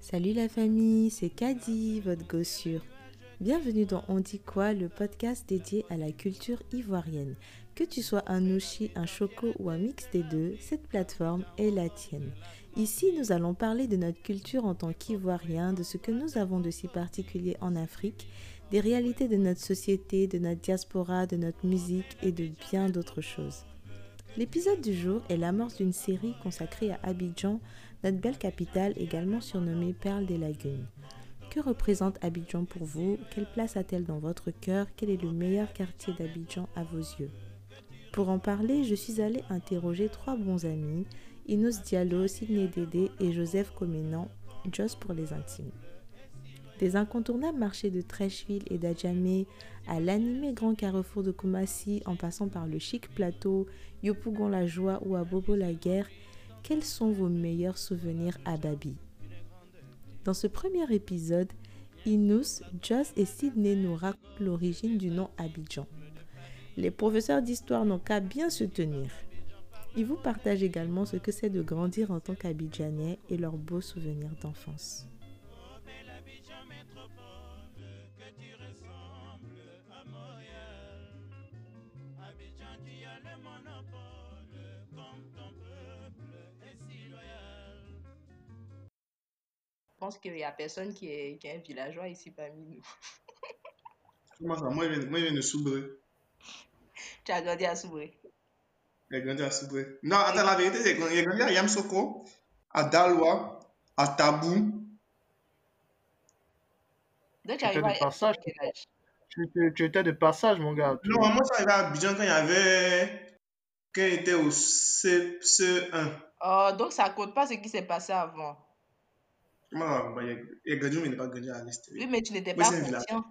Salut la famille, c'est Kadi, votre gossure. Bienvenue dans On dit quoi, le podcast dédié à la culture ivoirienne. Que tu sois un Nushi, un Choco ou un mix des deux, cette plateforme est la tienne. Ici, nous allons parler de notre culture en tant qu'Ivoiriens, de ce que nous avons de si particulier en Afrique, des réalités de notre société, de notre diaspora, de notre musique et de bien d'autres choses. L'épisode du jour est l'amorce d'une série consacrée à Abidjan, notre belle capitale également surnommée Perle des Lagunes. Que représente Abidjan pour vous? Quelle place a-t-elle dans votre cœur? Quel est le meilleur quartier d'Abidjan à vos yeux? Pour en parler, je suis allée interroger trois bons amis, Inos Diallo, Sidney Dédé et Joseph Comenan, Joss pour les intimes. Des incontournables marchés de Trècheville et d'Adjamé à l'animé Grand Carrefour de Koumassi en passant par le chic plateau, Yopougon la joie ou à Bobo la guerre, quels sont vos meilleurs souvenirs à Babi? Dans ce premier épisode, Inus, Joss et Sydney nous racontent l'origine du nom Abidjan. Les professeurs d'histoire n'ont qu'à bien se tenir. Ils vous partagent également ce que c'est de grandir en tant qu'Abidjanais et leurs beaux souvenirs d'enfance. Pense qu'il n'y a personne qui est, qui est un villageois ici parmi nous. Comment ça? Moi, je viens, moi, je viens de Soubré. Tu as grandi à Soubré. J'ai grandi à Soubré. Non, attends, la vérité, j'ai grandi, j'ai grandi à Yamsoko, à Dalwa, à Tabou. Donc tu arrives étais à de passage. quel âge Tu, tu- tu étais de passage, mon gars. Non, moi, je suis arrivé à Abidjan quand il y avait. Quand il était au C, CE1. Oh, donc ça compte pas ce qui s'est passé avant. Moi, bah, il y a- il y a grandi, mais il n'est pas grandi à l'Est. Oui, mais tu n'étais pas conscient.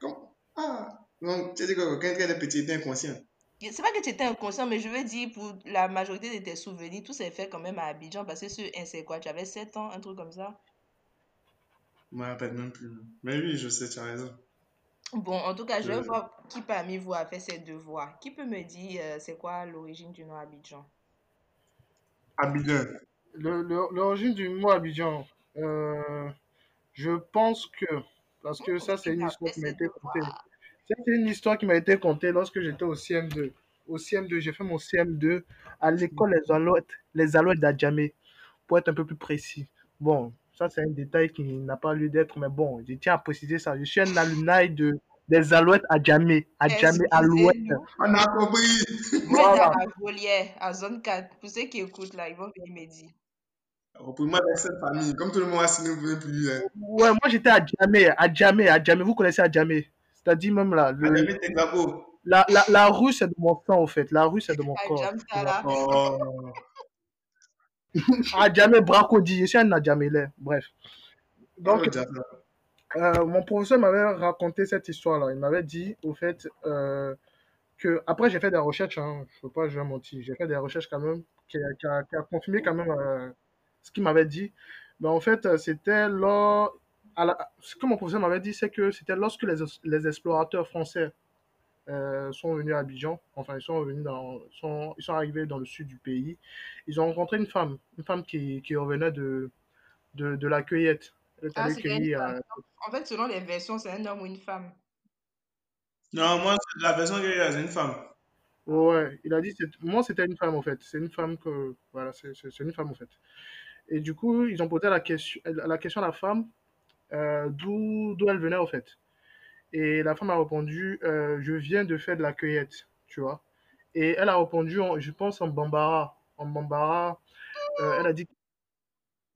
Comment Ah Donc, tu sais que quand il était petit, il était inconscient. C'est pas que tu étais inconscient, mais je veux dire, pour la majorité de tes souvenirs, tout s'est fait quand même à Abidjan, parce que un, c'est quoi? Tu avais 7 ans, un truc comme ça? Je me rappelle même plus. Mais oui, je sais, tu as raison. Bon, en tout cas, je vais Euh. voir qui parmi vous a fait ses devoirs. Qui peut me dire euh, c'est quoi l'origine du nom Abidjan? Abidjan. L'origine du mot Abidjan, euh, je pense que, parce que ça, c'est une histoire qui m'a été contée. C'est une histoire qui m'a été contée lorsque j'étais au CM2. Au CM2, j'ai fait mon CM2 à l'école Les Alouettes, les Alouettes d'Adjamé, pour être un peu plus précis. Bon, ça, c'est un détail qui n'a pas lieu d'être, mais bon, je tiens à préciser ça. Je suis un alumni de, des Alouettes Adjamé. Adjamé Alouettes. On a compris. Voilà. la volière, à zone 4. Pour ceux qui écoutent là, ils vont venir me dire. Pour moi, avec cette famille, comme tout le monde a signé, vous ne pouvez plus. Hein. Ouais, moi j'étais à Djamé, à Djamé, à Djamé. Vous connaissez à Djamé? C'est-à-dire même là, le- Adjamé la, la, la rue c'est de mon sang, au fait. La rue c'est de mon À corps. Oh. À Djamé, Bracodi. Je suis un Adjamélais. Bref. Donc, Oh, euh, mon professeur m'avait raconté cette histoire-là. Il m'avait dit, au fait, euh, que. Après, j'ai fait des recherches, hein. je ne peux pas, je vais mentir. J'ai fait des recherches quand même, qui a, qui a- qui a confirmé quand même euh, ce qu'il m'avait dit. Mais en fait, c'était lors. à la- Ce que mon professeur m'avait dit, c'est que c'était lorsque les, les explorateurs français euh, sont venus à Abidjan, enfin, ils sont venus dans. Sont, ils sont arrivés dans le sud du pays. Ils ont rencontré une femme, une femme qui, qui revenait de, de, de la cueillette. Elle est Ah, cueillir. euh, En fait, selon les versions, c'est un homme ou une femme. Non, moi, c'est la version que j'ai, c'est une femme. Ouais, il a dit, moi c'était une femme en fait. C'est une femme que, voilà, c'est une femme en fait. Et du coup, ils ont posé la question, la question à la femme, euh, d'où d'où elle venait en fait. Et la femme a répondu, euh, je viens de faire de la cueillette, tu vois. Et elle a répondu, en- je pense en bambara, en bambara. euh, elle a dit,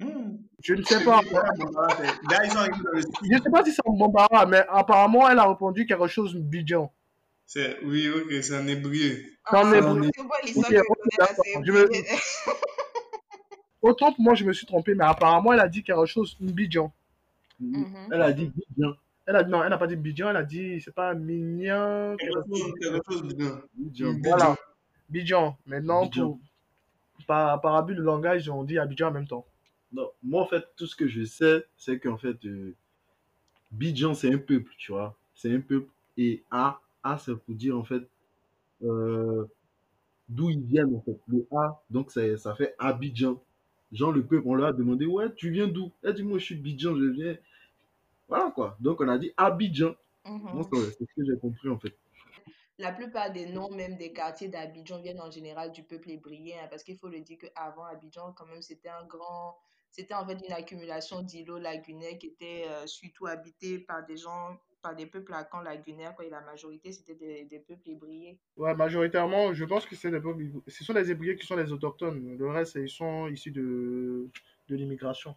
Hmm. je ne sais pas, je ne sais pas si c'est en bambara, mais apparemment elle a répondu quelque chose bidjan. C'est, oui, ok, c'est un hébreu. Ah, c'est quoi l'histoire Ok, que Autant pour moi je me suis trompé, mais apparemment elle a dit quelque chose bidjan. Mhm. Elle a dit bien. Elle a, non, elle n'a pas dit Bidjan, elle a dit, c'est pas mignon. Quelque chose, quelque chose de bien. Bidjan. Bidjan. Voilà, Bidjan. Maintenant, Abidjan. pour, par, par abus de langage, on dit Abidjan en même temps. Non, moi, en fait, tout ce que je sais, c'est qu'en fait, euh, Bidjan, c'est un peuple, tu vois. C'est un peuple. Et A, A c'est pour dire, en fait, euh, d'où ils viennent, en fait. Le A, donc ça, ça fait Abidjan. Genre, le peuple, on leur a demandé, ouais, tu viens d'où? Elle dit, moi, je suis Bidjan, je viens. Voilà, quoi. Donc, on a dit Abidjan. Mhm. c'est c'est ce que j'ai compris, en fait. La plupart des noms, même des quartiers d'Abidjan, viennent en général du peuple hébrien, hein, parce qu'il faut le dire qu'avant Abidjan, quand même, c'était un grand, c'était en fait une accumulation d'îlots lagunaires qui étaient euh, surtout habités par des gens, par des peuples à camp lagunaires, quoi, et la majorité, c'était des, des peuples hébriens. Ouais, majoritairement, je pense que c'est des peuples- ce sont les Hébrieux qui sont les autochtones. Le reste, ils sont issus de, de l'immigration.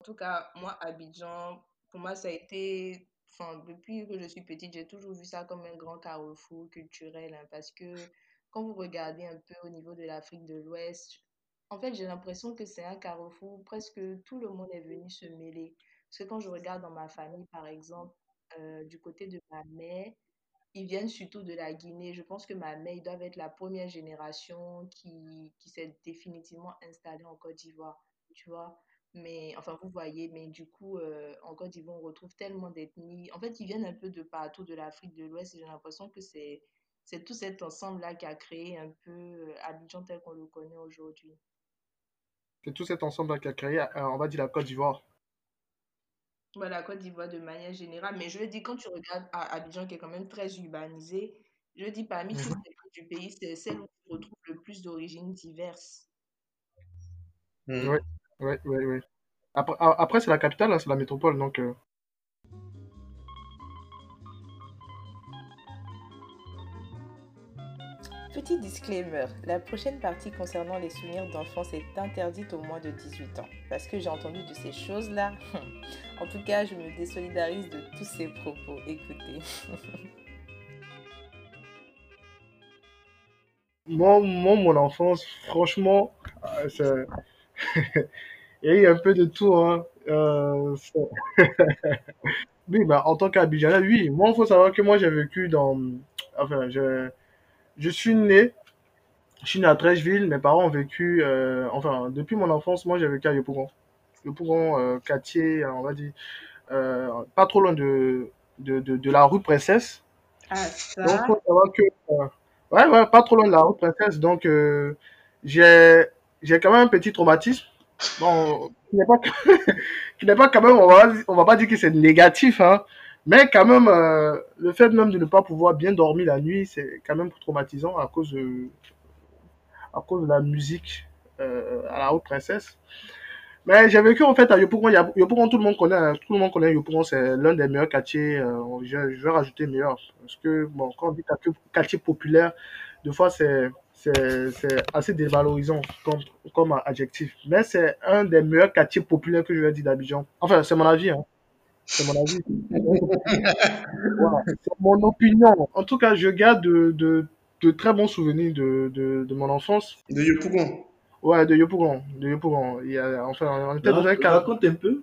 En tout cas, moi, Abidjan, pour moi, ça a été, enfin, depuis que je suis petite, j'ai toujours vu ça comme un grand carrefour culturel, hein, parce que quand vous regardez un peu au niveau de l'Afrique de l'Ouest, en fait, j'ai l'impression que c'est un carrefour, presque tout le monde est venu se mêler. Parce que quand je regarde dans ma famille, par exemple, euh, du côté de ma mère, ils viennent surtout de la Guinée. Je pense que ma mère, ils doivent être la première génération qui, qui s'est définitivement installée en Côte d'Ivoire, tu vois. Mais, enfin, vous voyez, mais du coup, euh, en Côte d'Ivoire, on retrouve tellement d'ethnies. En fait, ils viennent un peu de partout de l'Afrique de l'Ouest j'ai l'impression que c'est, c'est tout cet ensemble-là qui a créé un peu euh, Abidjan tel qu'on le connaît aujourd'hui. C'est tout cet ensemble qui a créé, on va dire, la Côte d'Ivoire. Voilà, Côte d'Ivoire de manière générale. Mais je veux dire, quand tu regardes à Abidjan, qui est quand même très urbanisé, je dis parmi toutes Mhm. les villes du pays, c'est celle où tu retrouves le plus d'origines diverses. Ouais, ouais, ouais, ouais. Après, après c'est la capitale, hein, c'est la métropole, donc... euh, Petit disclaimer, la prochaine partie concernant les souvenirs d'enfance est interdite aux moins de 18 ans. Parce que j'ai entendu de ces choses-là. En tout cas, je me désolidarise de tous ces propos. Écoutez. Moi, moi, mon enfance, franchement, euh, il y a eu un peu de tout, hein. Euh, oui, bah, en tant qu'Abidjanais, oui. Moi, il faut savoir que moi, j'ai vécu dans... Enfin, je, je suis né, je suis né à Trècheville. Mes parents ont vécu... euh, Enfin, depuis mon enfance, moi, j'ai vécu à Yopougon. Yopougon, euh, quartier, on va dire, euh, pas trop loin de, de, de, de la rue Princesse. Ah, Donc, ça, faut savoir que... euh, ouais, ouais, pas trop loin de la rue Princesse. Donc, euh, j'ai j'ai quand même un petit traumatisme. Bon, qui n'est pas, qui n'est pas quand même, on va, on va pas dire que c'est négatif, hein. Mais quand même, euh, le fait même de ne pas pouvoir bien dormir la nuit, c'est quand même traumatisant à cause de, à cause de la musique euh, à la haute princesse. Mais j'ai vécu en fait à Yopougon. Yopougon, tout le monde connaît. hein. Tout le monde connaît Yopougon. C'est l'un des meilleurs quartiers. euh, je, je vais rajouter meilleur. Parce que, bon, quand on dit quartier, quartier populaire, des fois, c'est c'est c'est assez dévalorisant comme, comme adjectif. Mais c'est un des meilleurs quartiers populaires que je vais dire d'Abidjan. Enfin, c'est mon avis. Hein. C'est mon avis. Voilà. C'est mon opinion. En tout cas, je garde de, de, de très bons souvenirs de, de, de mon enfance. De Yopougon. Ouais, de Yopougon. De Yopougon. Il y a, enfin, on était dans un. Raconte un peu.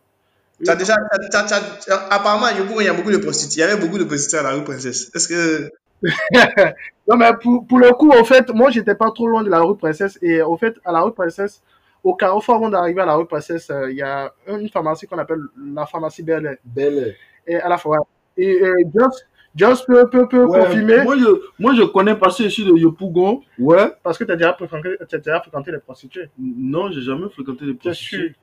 T'as déjà, t'as- t'as- t'as- apparemment, à Yopougon, il y a beaucoup de prostituées. Il y avait beaucoup de prostituées à la rue Princesse. Est-ce que. Non, mais pour, pour le coup, en fait, moi, j'étais pas trop loin de la rue Princesse. Et au fait, à la rue Princesse, au carrefour avant d'arriver à la rue Princesse, euh, il y a une pharmacie qu'on appelle la pharmacie Bel Air. Belle. Et à la fois, et, Just, Just peut, peut, peut Ouais, confirmer, moi, je, moi, je connais parce que je suis de Yopougon. Ouais. parce que tu as déjà fréquenté, t'as déjà fréquenté les prostituées. Non, j'ai jamais fréquenté les Je suis. prostituées.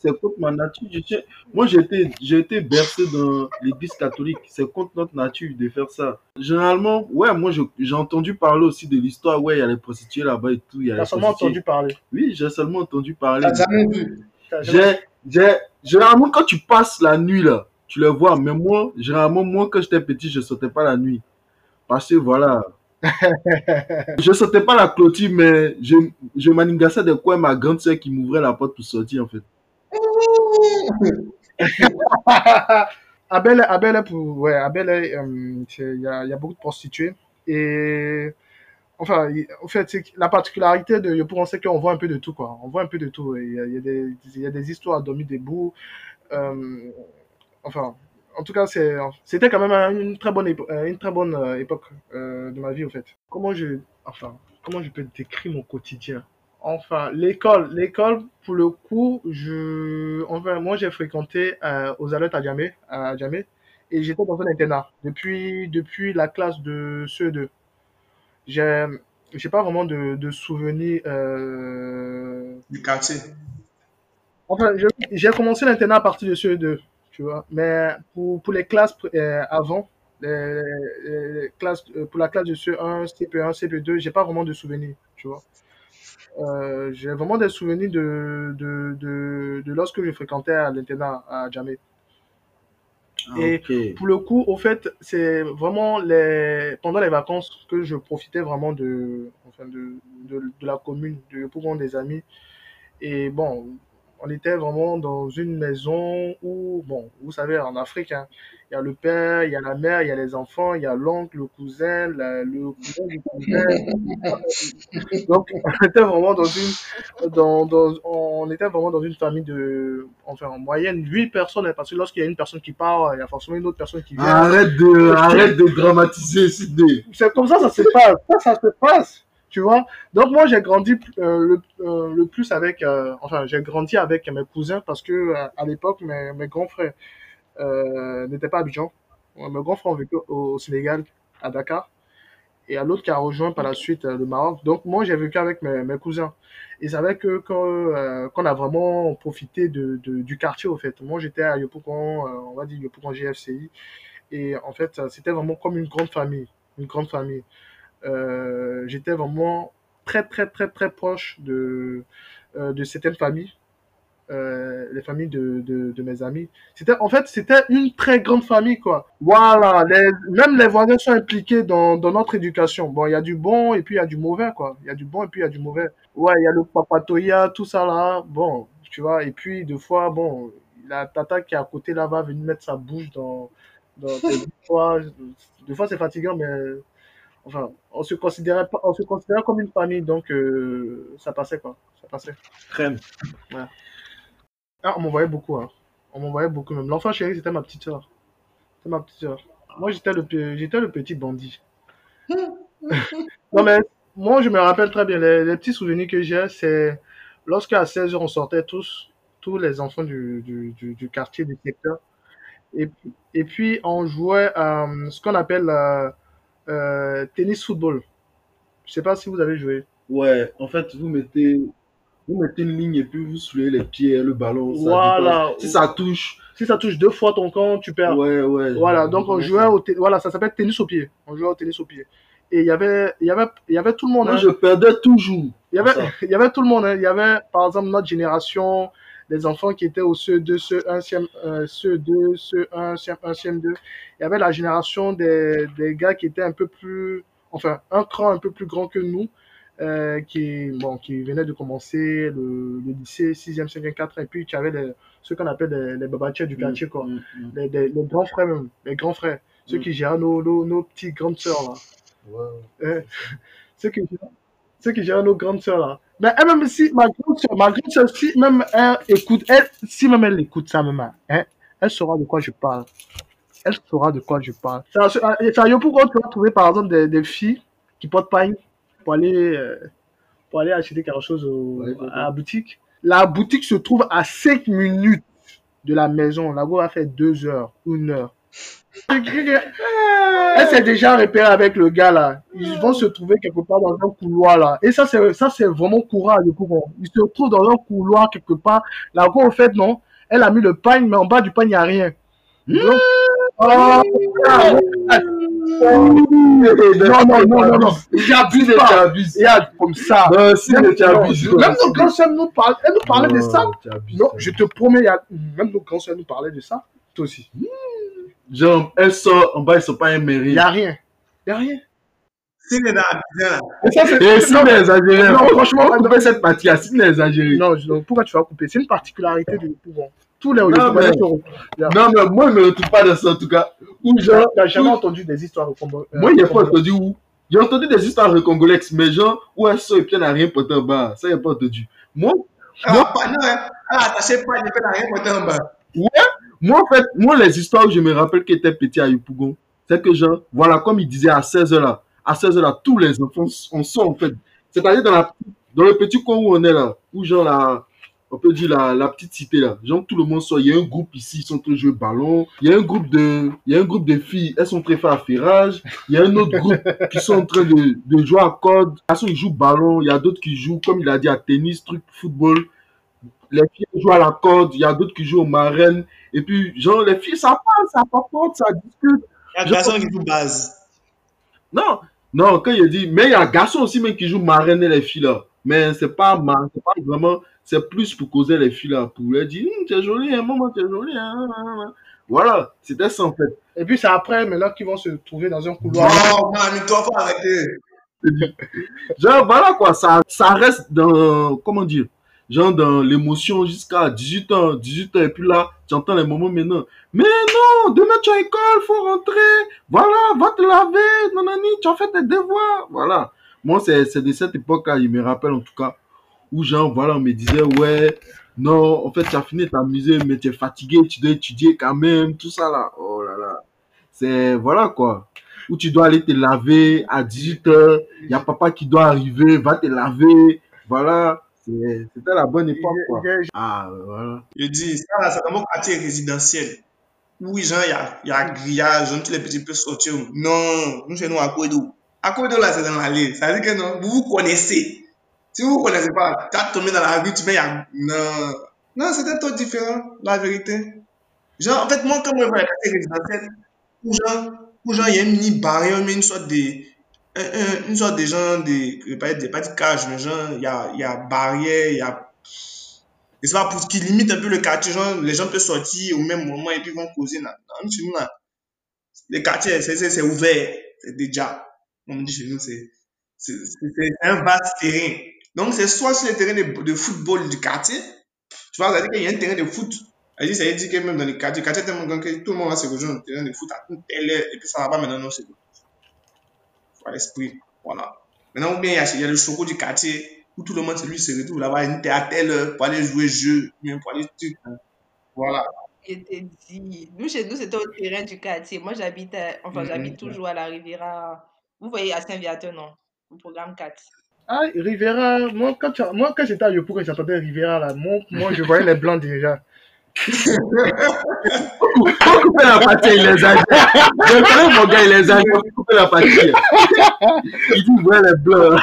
C'est contre ma nature. Je tiens- Moi, j'ai été, j'ai été bercé dans l'église catholique. C'est contre notre nature de faire ça. Généralement, ouais, moi, j'ai entendu parler aussi de l'histoire. Ouais, il y a les prostituées là-bas et tout. T'as seulement entendu parler. Oui, j'ai seulement entendu parler. T'as jamais vu. J'ai, généralement, quand tu passes la nuit là, tu les vois. Mais moi, généralement, moi, quand j'étais petit, je sautais pas la nuit. Parce que voilà. je sautais pas la clôture, mais je, je manigassais des coins ma grande sœur qui m'ouvrait la porte pour sortir, en fait. Abel, Abel, pour, ouais, Abel, euh, c'est- il y a, y a beaucoup de prostituées. Et enfin, il- en fait, la particularité de Yopougon, c'est qu'on voit un peu de tout, quoi. On voit un peu de tout. Il y a, y des, y a des histoires à dormir debout. Euh, enfin, en tout cas, c'était quand même un- une très bonne, euh, une très bonne euh, époque euh, de ma vie, en fait. Comment je, enfin, comment je peux décrire mon quotidien? Enfin, l'école, l'école, pour le coup, je, enfin, moi, j'ai fréquenté euh, aux Alouettes à Djamé, à Djamé, et j'étais dans un internat depuis, depuis la classe de CE2. J'ai, j'ai pas vraiment de, de souvenirs. euh, Du quartier. Enfin, je- j'ai commencé l'internat à partir de CE2, tu vois. Mais pour, pour les classes euh, avant, les, les classes, euh, pour la classe de CE1, CP1, CP2, j'ai pas vraiment de souvenirs, tu vois. Euh, j'ai vraiment des souvenirs de, de, de, de lorsque je fréquentais à l'internat à Djamé. Ah, Et pour le coup, au fait, c'est vraiment les, pendant les vacances que je profitais vraiment de, enfin de, de, de la commune, de pour des amis. Et bon, on était vraiment dans une maison où, bon, vous savez, en Afrique, hein, il y a le père, il y a la mère, il y a les enfants, il y a l'oncle, le cousin, la- le cousin du cousin. Donc, on était vraiment dans une, dans, dans, on était vraiment dans une famille de, enfin, en moyenne, huit personnes, hein, parce que lorsqu'il y a une personne qui part, il y a forcément une autre personne qui vient. Arrête de, arrête de dramatiser, Sidney. C'est comme ça, ça se passe. Ça, ça se passe. Tu vois? Donc, moi, j'ai grandi euh, le, euh, le plus avec, euh, enfin, j'ai grandi avec mes cousins parce que, à l'époque, mes, mes grands frères n'étaient pas à Abidjan. Mes grands frères ont vécu au, au Sénégal, à Dakar. Et à l'autre qui a rejoint par la suite le Maroc. Donc, moi, j'ai vécu avec mes, mes cousins. Et c'est quand, euh, qu'on a vraiment profité de, de, du quartier, au fait. Moi, j'étais à Yopougon, on va dire Yopougon GFCI. Et en fait, c'était vraiment comme une grande famille. Une grande famille j'étais vraiment très très très très proche de euh, de certaines familles euh, les familles de, de, mes amis. C'était en fait c'était une très grande famille quoi. Voilà même les voisins sont impliqués dans, dans notre éducation. Bon il y a du bon et puis il y a du mauvais quoi. Il y a du bon et puis il y a du mauvais. Ouais il y a le papatoya tout ça là. Bon tu vois et puis deux fois bon la tata qui est à côté là va venir mettre sa bouche dans dans des fois c'est fatigant mais Enfin, on se considérait pas, on se considérait comme une famille, donc euh, ça passait quoi, ça passait. Crème. Ah, on m'envoyait beaucoup, hein. On m'envoyait beaucoup même. L'enfant chéri, c'était ma petite sœur. C'était ma petite sœur. Moi, j'étais le, j'étais le petit bandit. Non mais moi, je me rappelle très bien. Les, les petits souvenirs que j'ai, c'est lorsqu'à 16 heures, on sortait tous, tous les enfants du, du, du, du quartier, du secteur. Et, puis- et puis, on jouait à euh, ce qu'on appelle euh, euh, tennis football. Je sais pas si vous avez joué. Ouais, en fait, vous mettez, vous mettez une ligne et puis vous soulevez les pieds, le ballon. ça Voilà. Si ça touche, Si ça touche deux fois ton camp, tu perds. ouais, ouais. Voilà, donc on jouait ça. au voilà, ça s'appelle tennis au pied. On jouait au tennis au pied. Et il y avait, il y avait, il y avait tout le monde. Moi, hein. je perdais toujours. Il y avait, Ça. il y avait tout le monde. hein. Il y avait, par exemple, notre génération, les enfants qui étaient au CE2, CE1, CM, euh, CE2, CE1, CM1, CM2. Il y avait la génération des, des gars qui étaient un peu plus, enfin, un cran un peu plus grand que nous, euh, qui, bon, qui venaient de commencer le, le lycée 6e, 5e, 4 et puis tu avais les, ceux qu'on appelle les, les babatiers du quartier, quoi. Mm, mm, Les, les, les grands frères même, les grands frères, ceux Mm. qui gèrent nos, nos, nos petites grandes sœurs, là. Hein, ceux qui gèrent, ceux qui gèrent nos grandes sœurs là. Mais elle, même si ma grande sœur, ma grande sœur, si même elle écoute, elle, si même elle écoute ça même, hein, elle saura de quoi je parle. Elle saura de quoi je parle. Est, pourquoi tu vas trouver par exemple des, des filles qui portent paille pour aller, euh, pour aller acheter quelque chose au- Ouais, ouais, à la boutique. La boutique se trouve à 5 minutes de la maison. La go va faire 2 heures, 1 heure. Elle s'est déjà repérée avec le gars là. Ils vont se trouver quelque part dans un couloir là. Et ça, c'est, ça, c'est vraiment courant le courant. Ils se retrouvent dans un couloir quelque part. Là, quoi, au fait, non. Elle a mis le pagne, mais en bas du pagne, il n'y a rien. Donc, oh, non, non, non, non, non. J'abuse tu pas. abuses. Regarde, comme ça. Même nos grands sœurs nous parlaient, elles nous parlaient de ça. Non, je te promets, il y a- même nos grands sœurs nous parlaient de ça. Toi aussi. Genre, elle sort en bas, ils sont pas un Il mairie. n'y a rien. Il n'y a rien. Dans Abidjan, là, Et Sidney est exagéré. Non, franchement, on couper cette partie à Sidney est exagéré. Non, non, pourquoi tu vas couper? C'est une particularité du pouvoir. Tous les Non, mais- Non, mais moi, je me retrouve pas dans ça, en tout cas. Ou genre, Tu n'as jamais entendu des histoires au Congo euh, moi, il a au pas entendu où? J'ai entendu des histoires de Congolex, mais genre, où elle sort et puis elle n'a rien porté en bas. Ça, il a pas entendu. Moi, elle a pas, non, hein, elle a attaché pas, elle n'a rien porté en bas. Moi, en fait, moi, les histoires que je me rappelle qui étaient petits à Yopougon, c'est que genre, voilà, comme il disait à 16h là, à 16h là, tous les enfants, on sort en fait. C'est-à-dire dans, la, dans le petit coin où on est là, où genre là, on peut dire la, la petite cité là. Genre tout le monde sort. Il y a un groupe ici, ils sont en train de jouer ballon. Il y a un groupe de, il y a un groupe de filles, elles sont très fortes à ferrage. Il y a un autre groupe qui sont en train de, de jouer à code. De toute façon, ils jouent ballon. Il y a d'autres qui jouent, comme il a dit, à tennis, truc, football. Les filles jouent à la corde. Il y a d'autres qui jouent au marraine. Et puis, genre, les filles, ça parle, ça papote, ça discute. Il y a des garçons qui jouent base. Non, non, quand il dit, mais il y a un garçon aussi même qui joue marraine et les filles là. Mais c'est pas, mar- c'est pas vraiment, c'est plus pour causer les filles là, pour leur dire, Hum, t'es jolie, hein, maman, t'es jolie, hein, hein, hein, hein. Voilà, c'était ça en fait. Et puis c'est après, maintenant qu'ils vont se trouver dans un couloir. Non, man, toi, faut arrêter. Genre, voilà quoi, ça, ça reste dans, comment dire, genre dans l'émotion jusqu'à 18 ans, 18 ans, et puis là, tu entends les moments maintenant. Mais non, demain tu as école, faut rentrer, voilà, va te laver, nanani, tu as fait tes devoirs, voilà. Moi, c'est, de cette époque-là, il me rappelle en tout cas, où genre, voilà, on me disait, ouais, non, en fait, tu as fini ta musée, mais tu es fatigué, tu dois étudier quand même, tout ça là, oh là là. C'est, voilà quoi. Où tu dois aller te laver à 18h, il y a papa qui doit arriver, va te laver, voilà, c'était la bonne époque quoi. Ah, voilà. Je dis, ça, là, c'est vraiment quartier résidentiel. Oui, genre, il y a, il y a grillage, genre, tous les petits peuvent sortir. Non, nous, chez nous, à Kouedo. À Kouedo, là, c'est dans l'allée. Ça veut dire que non, vous vous connaissez. Si vous vous connaissez pas, tu as tombé dans la rue, tu mets, il y a, non. Non, c'était tout différent, la vérité. Genre, en fait, moi, quand moi, je vois les quartiers résidentiels, où genre, où genre, il y a une mini barrière, mais une sorte de, une sorte de gens, de, je vais pas de cage, mais genre, il y a, y a barrière, il y a, et pas pour qui limite un peu le quartier, les gens peuvent sortir au même moment et puis vont causer. Non, chez nous, là, les quartiers, c'est, ouvert, c'est déjà. On me dit chez nous, c'est, un vaste terrain. Donc, c'est soit sur le terrain de, football du quartier, tu vois, ça veut dire qu'il y a un terrain de foot. Ça veut dire, ça veut dire que même dans les quartiers, le quartier est tellement grand que tout le monde va se rejoindre au terrain de foot à une telle heure, et puis ça va pas maintenant, non, c'est faut l'esprit. Voilà. Maintenant, ou bien, il y a, il y a le choco du quartier où tout le monde, c'est lui, se retrouve là-bas, il était à telle heure pour aller jouer jeu, pour aller truc. Voilà. Je t'ai dit. Nous, chez nous, c'était au terrain du quartier. Moi, j'habite, à- enfin, Mhm. j'habite toujours à la Riviera. Vous voyez, à Saint-Viateur, non? Au programme 4. Ah, Rivera, moi quand, tu- moi, quand j'étais à Yopougon, quand j'entendais Rivera là, moi, moi je voyais les blancs déjà. Faut couper la partie, il les a dit. Je connais mon gars, il les a dit. Faut couper la partie. Il dit, ouais, les blancs.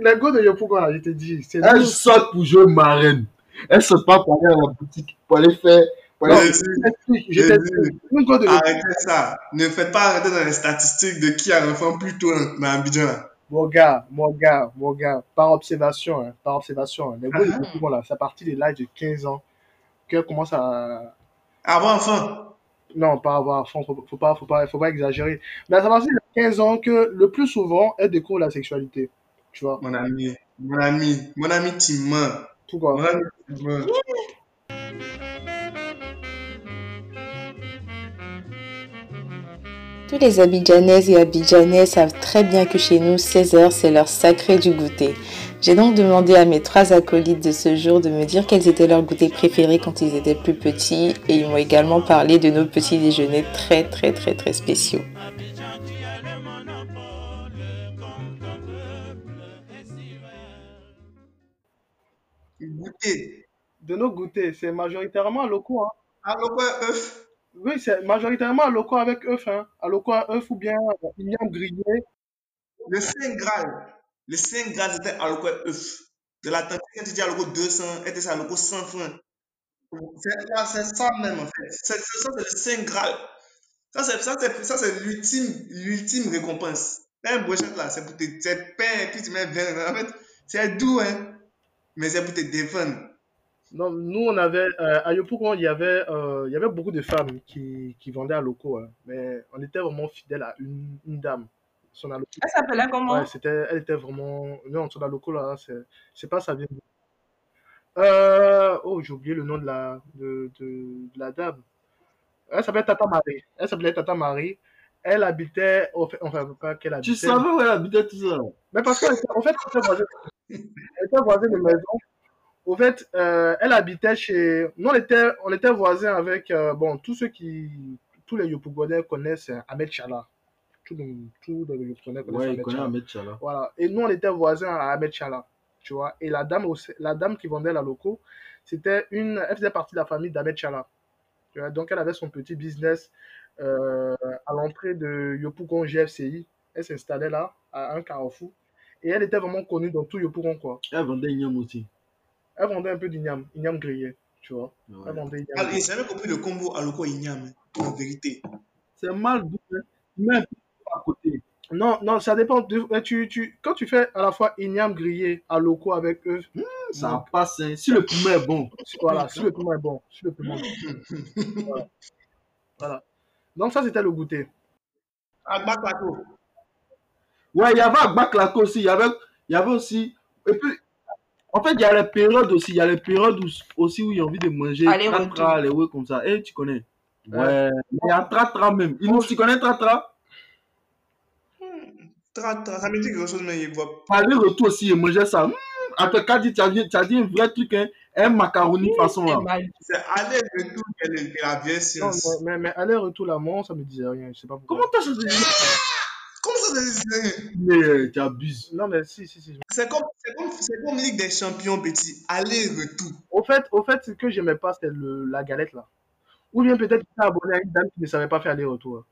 Les gars de Yopougon là, je te dis, c'est Elles sortent pour jouer marraine. Elles sortent pas pour aller à la boutique, pour aller faire. Pour aller... Je Je je arrêtez ça. Ne faites pas arrêter dans les statistiques de qui a un enfant plus tôt dans Abidjan. mon gars, mon gars, mon gars, par observation, hein, par observation, hein, les gars de Ah. Yopougon là, c'est à partir de l'âge de 15 ans qu'elles commencent à, Avoir enfant. non, pas avoir, faut, faut faut pas, faut pas, faut pas exagérer. Mais à de 15 ans que le plus souvent, elles découvrent la sexualité. Tu vois, Mon ami, mon ami, mon ami Timon. pourquoi? Mon ami Timon. Tous les Abidjanaises et Abidjanais savent très bien que chez nous, 16h, c'est l'heure sacrée du goûter. J'ai donc demandé à mes trois acolytes de ce jour de me dire quels étaient leurs goûters préférés quand ils étaient plus petits et ils m'ont également parlé de nos petits déjeuners très très très très spéciaux. Goûter. De nos goûters, c'est majoritairement locaux, hein. Quoi, œuf. Oui, c'est majoritairement à loco avec œuf, hein. À loco à œuf ou bien euh, igname grillé. Le Saint Graal. Le Saint Graal, c'était à l'eau œuf. De la tante, quand tu dis à l'eau 200, était à l'eau 100 francs. C'est ça même, en fait. C'est ça, c'est le Saint Graal. Ça, c'est l'ultime, l'ultime récompense. Une brochette, là, c'est pour te, et puis tu mets 20. En fait, c'est doux, hein. Mais c'est pour te défendre. Non, nous, on avait, euh, à Yopougon, il y avait, euh, il y avait beaucoup de femmes qui, qui vendaient à locaux, hein. Mais on était vraiment fidèles à une dame. Son alloco. Elle s'appelait comment? Ouais, c'était, elle était vraiment, non, son alloco, là, c'est, c'est pas ça vient de... Euh, oh, j'ai oublié le nom de la, de, de, de la dame. Elle s'appelait Tata Marie. Elle s'appelait Tata Marie. Elle habitait, enfin, pas qu'elle habitait. Tu savais où elle habitait tout ça? Mais parce qu'en en fait, elle était voisine, elle était voisine de maison. Au fait, euh, elle habitait chez. Nous, on était, on était voisins avec. euh, bon, tous ceux qui. Tous les Yopougonais connaissent euh, Ahmed Chala. Les, tous les Yopougonais connaissent Ouais, il connaît Chala. Ahmed Chala. Voilà. Et nous, on était voisins à Ahmed Chala. tu vois. Et la dame, aussi- la dame qui vendait la loco, c'était une, elle faisait partie de la famille d'Ahmed Chala. Tu vois, donc elle avait son petit business euh, à l'entrée de Yopougon GFCI. Elle s'installait là, à un carrefour. Et elle était vraiment connue dans tout Yopougon, quoi. Elle vendait Ignam aussi. Elle vendait un peu d'igname, igname grillé, tu vois. Ouais. Elle vendait igname Ah, jamais compris le combo Aloko Ignam, en vérité. C'est mal doux, hein. À côté. Non, non, ça dépend. de- euh, tu, tu, quand tu fais à la fois igname grillé à loco avec eux, Ça passe. hein. Si le poumon est bon, voilà, si le piment est bon. Si le bon. Voilà. Voilà. Donc ça, c'était le goûter. Ouais, il y avait Agba Klako aussi. Il y avait, il y avait aussi. Et puis, en fait, il y a les périodes aussi. Il y a les périodes où, aussi où il y a envie de manger. Aller, Tratra, les ouais comme ça. Eh, tu connais Ouais. Il y a Tratra même. Inous, tu connais Tratra Tra, tra, ça me dit quelque chose, mais il voit. Aller-retour aussi, il mangeait ça. Mmh, après, quand tu as dit, tu as dit un vrai truc, hein, un macaroni façon là. C'est mal. C'est aller retour que le- que la vieille Non, science. mais, mais, mais aller-retour là, moi, ça me disait rien. Je sais pas pourquoi. Comment t'as changé Comment ça se dit Mais euh, tu abuses. Non, mais si, si, si. C'est comme, c'est comme, c'est comme Ligue des Champions, petit. Aller-retour. Au fait, au fait, ce que j'aimais pas, c'était le- la galette là. Ou bien peut-être que tu abonné à une dame qui ne savait pas faire aller-retour.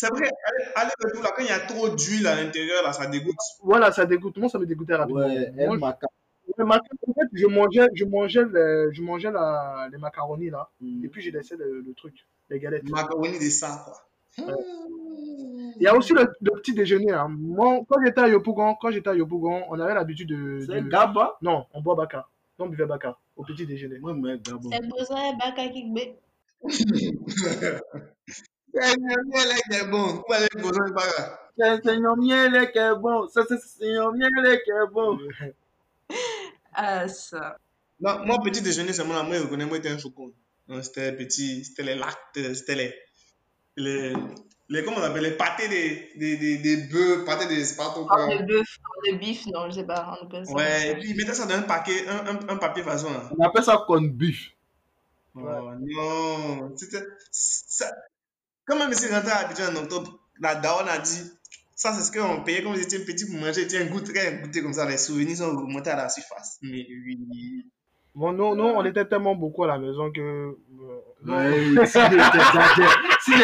C'est vrai, aller- aller-retour, là, quand il y a trop d'huile à l'intérieur, là, ça dégoûte. Voilà, ça dégoûte. Moi, ça me dégoûtait rapidement. Ouais, Moi, un macaroni. je, ma- en fait, je mangeais, je mangeais, les, je mangeais la, les macaronis là. Mmh. Et puis, j'ai laissé le, le truc, les galettes. Macaroni de ça, quoi. Il y a aussi le, le petit déjeuner. Hein. Moi, quand j'étais à Yopougon, quand j'étais à Yopougon, on avait l'habitude de, C'est de- Gaba? Non, on boit Baka. On buvait Baka au petit déjeuner. Moi, mais Gaba. C'est pour ça, Baka Kikbe. Eh, miel, elle est bon. Vous allez bagarre. Seigneur miel qui est bon. Ça, c'est Seigneur miel qui est bon. Ah, ça. Non, moi, petit déjeuner, c'est mon amour, je reconnais, moi, j'étais un chocon. Non, C'était petit, c'était les lactes, c'était les, les, les, comment on appelle, les pâtés des, des, des, des bœufs, pâtés des spatos, quoi. Corne de bœuf, corne de bif, non, je sais pas. On appelle ça comme Ouais, et puis ils mettaient ça dans un paquet, un, un, un papier façon, là. On appelle ça corn beef. Oh, non, c'était, ça, quand même, c'est rentré à Abidjan en octobre, la daronne a dit, ça, c'est ce qu'on payait quand vous étiez petit pour manger, tiens, goûter, un goûter comme ça, les souvenirs sont remontés à la surface. Mais oui. Bon, nous, nous, on était tellement beaucoup à la maison que. euh, non. Ouais,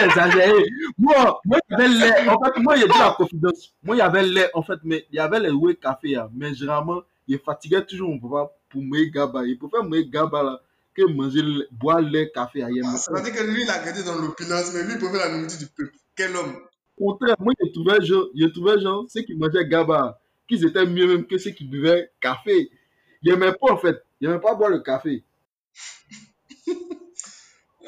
exagère. Moi, moi, il y avait lait. En fait, moi, il y a dit la confidence. Moi, il y avait lait, en fait, mais il y avait les whey café, là. Mais généralement, il fatiguait toujours mon papa pour me gaba. Il pouvait me gaba, là, que manger, le- boire lait, café. Il aimait Ça veut dire que lui, il a grandi dans l'opulence, mais lui, il pouvait la nourriture du peuple. Quel homme? Au contraire, moi, je trouvais, genre, je trouvais, genre, ceux qui mangeaient gaba, qu'ils étaient mieux même que ceux qui buvaient café. Il n'aimait pas, en fait. Il n'aimait pas boire le café.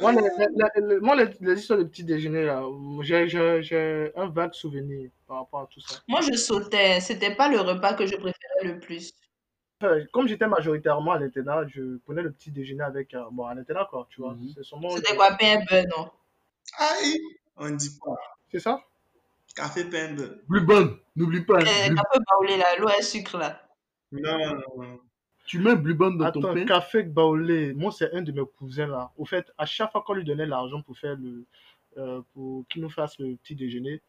Moi, les, les- les- moi, les, les histoires de petit déjeuner, là, j'ai- j'ai j'ai un vague souvenir par rapport à tout ça. Moi, je sautais. C'était pas le repas que je préférais le plus. Comme j'étais majoritairement à l'internat, je prenais le petit déjeuner avec. euh, bon, à l'internat, quoi, tu vois. Mhm. C'est sûrement- C'était quoi, pain beurre, non? Aïe. On dit pas. C'est ça? Café, pain, beurre. Blue Band, n'oublie pas. Euh, café baoulé, là, l'eau à sucre, là. Non, non, non. Tu mets Blue Band dans ton Attends, pain? café baoulé. Moi, c'est un de mes cousins, là. Au fait, à chaque fois qu'on lui donnait l'argent pour faire le. euh, pour qu'il nous fasse le petit déjeuner,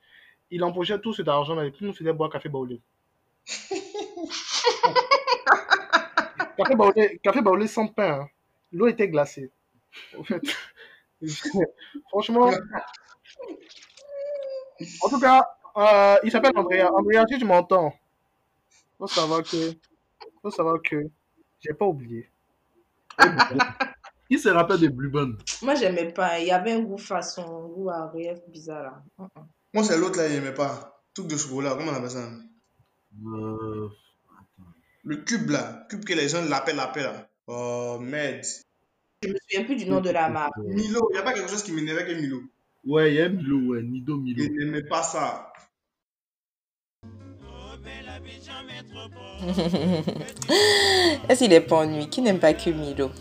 il empochait tout cet argent-là et puis il nous faisait boire café baoulé. café baoulé. Café baoulé sans pain. hein. L'eau était glacée. Au fait. Franchement. En tout cas, euh, il s'appelle Andrea. Andrea, si tu m'entends, faut savoir que. Faut savoir que. J'ai pas oublié. Qui se rappelle de Blue Band Moi, j'aimais pas. Il y avait un goût façon, un goût à relief bizarre, là. Moi, c'est l'autre là, il n'aimait pas. Truc de chocolat, comment on appelle ça? Euh... Le cube là, cube que les gens l'appellent, l'appellent là. Oh, merde. Je me souviens plus du nom de la marque. Milo, il n'y a pas quelque chose qui m'énervait que Milo. Ouais, il y a Milo, ouais, Nido Milo. Il n'aimait pas ça. Oh. Est-ce qu'il est pas ennuyé Qui n'aime pas que Milo?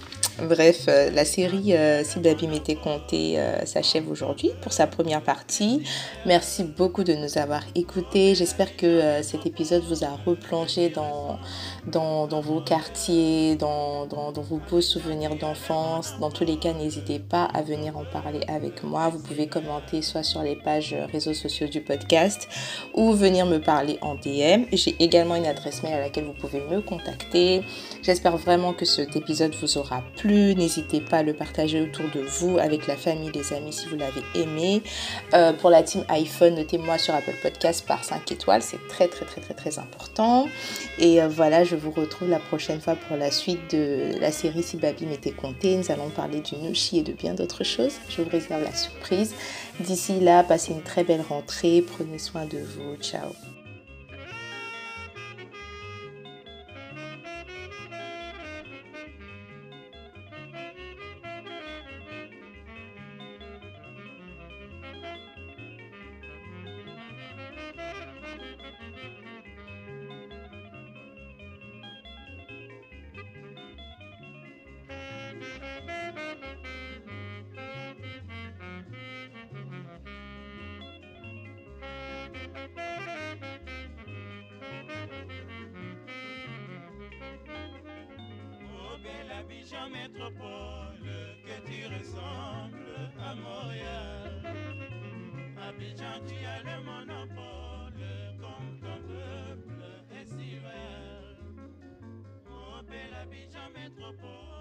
Bref, euh, la série euh, Si Baby m'était compté euh, s'achève aujourd'hui pour sa première partie. Merci beaucoup de nous avoir écoutés. J'espère que euh, cet épisode vous a replongé dans, dans, vos quartiers, dans vos beaux souvenirs d'enfance. Dans tous les cas, n'hésitez pas à venir en parler avec moi. Vous pouvez commenter soit sur les pages euh, réseaux sociaux du podcast ou venir me parler en DM. J'ai également une adresse mail à laquelle vous pouvez me contacter. J'espère vraiment que cet épisode vous aura plu. N'hésitez pas à le partager autour de vous, avec la famille, les amis, si vous l'avez aimé. Euh, pour la team iPhone, notez-moi sur Apple Podcast par 5 étoiles. C'est très, très, très, très, très important. Et euh, voilà, je vous retrouve la prochaine fois pour la suite de la série Si Baby m'était compté. Nous allons parler du Nushi et de bien d'autres choses. Je vous réserve la surprise. D'ici là, passez une très belle rentrée. Prenez soin de vous. Ciao. Abidjan métropole, que tu ressembles à Montréal. Abidjan, tu as le monopole, comme ton peuple est si. Oh belle Abidjan métropole,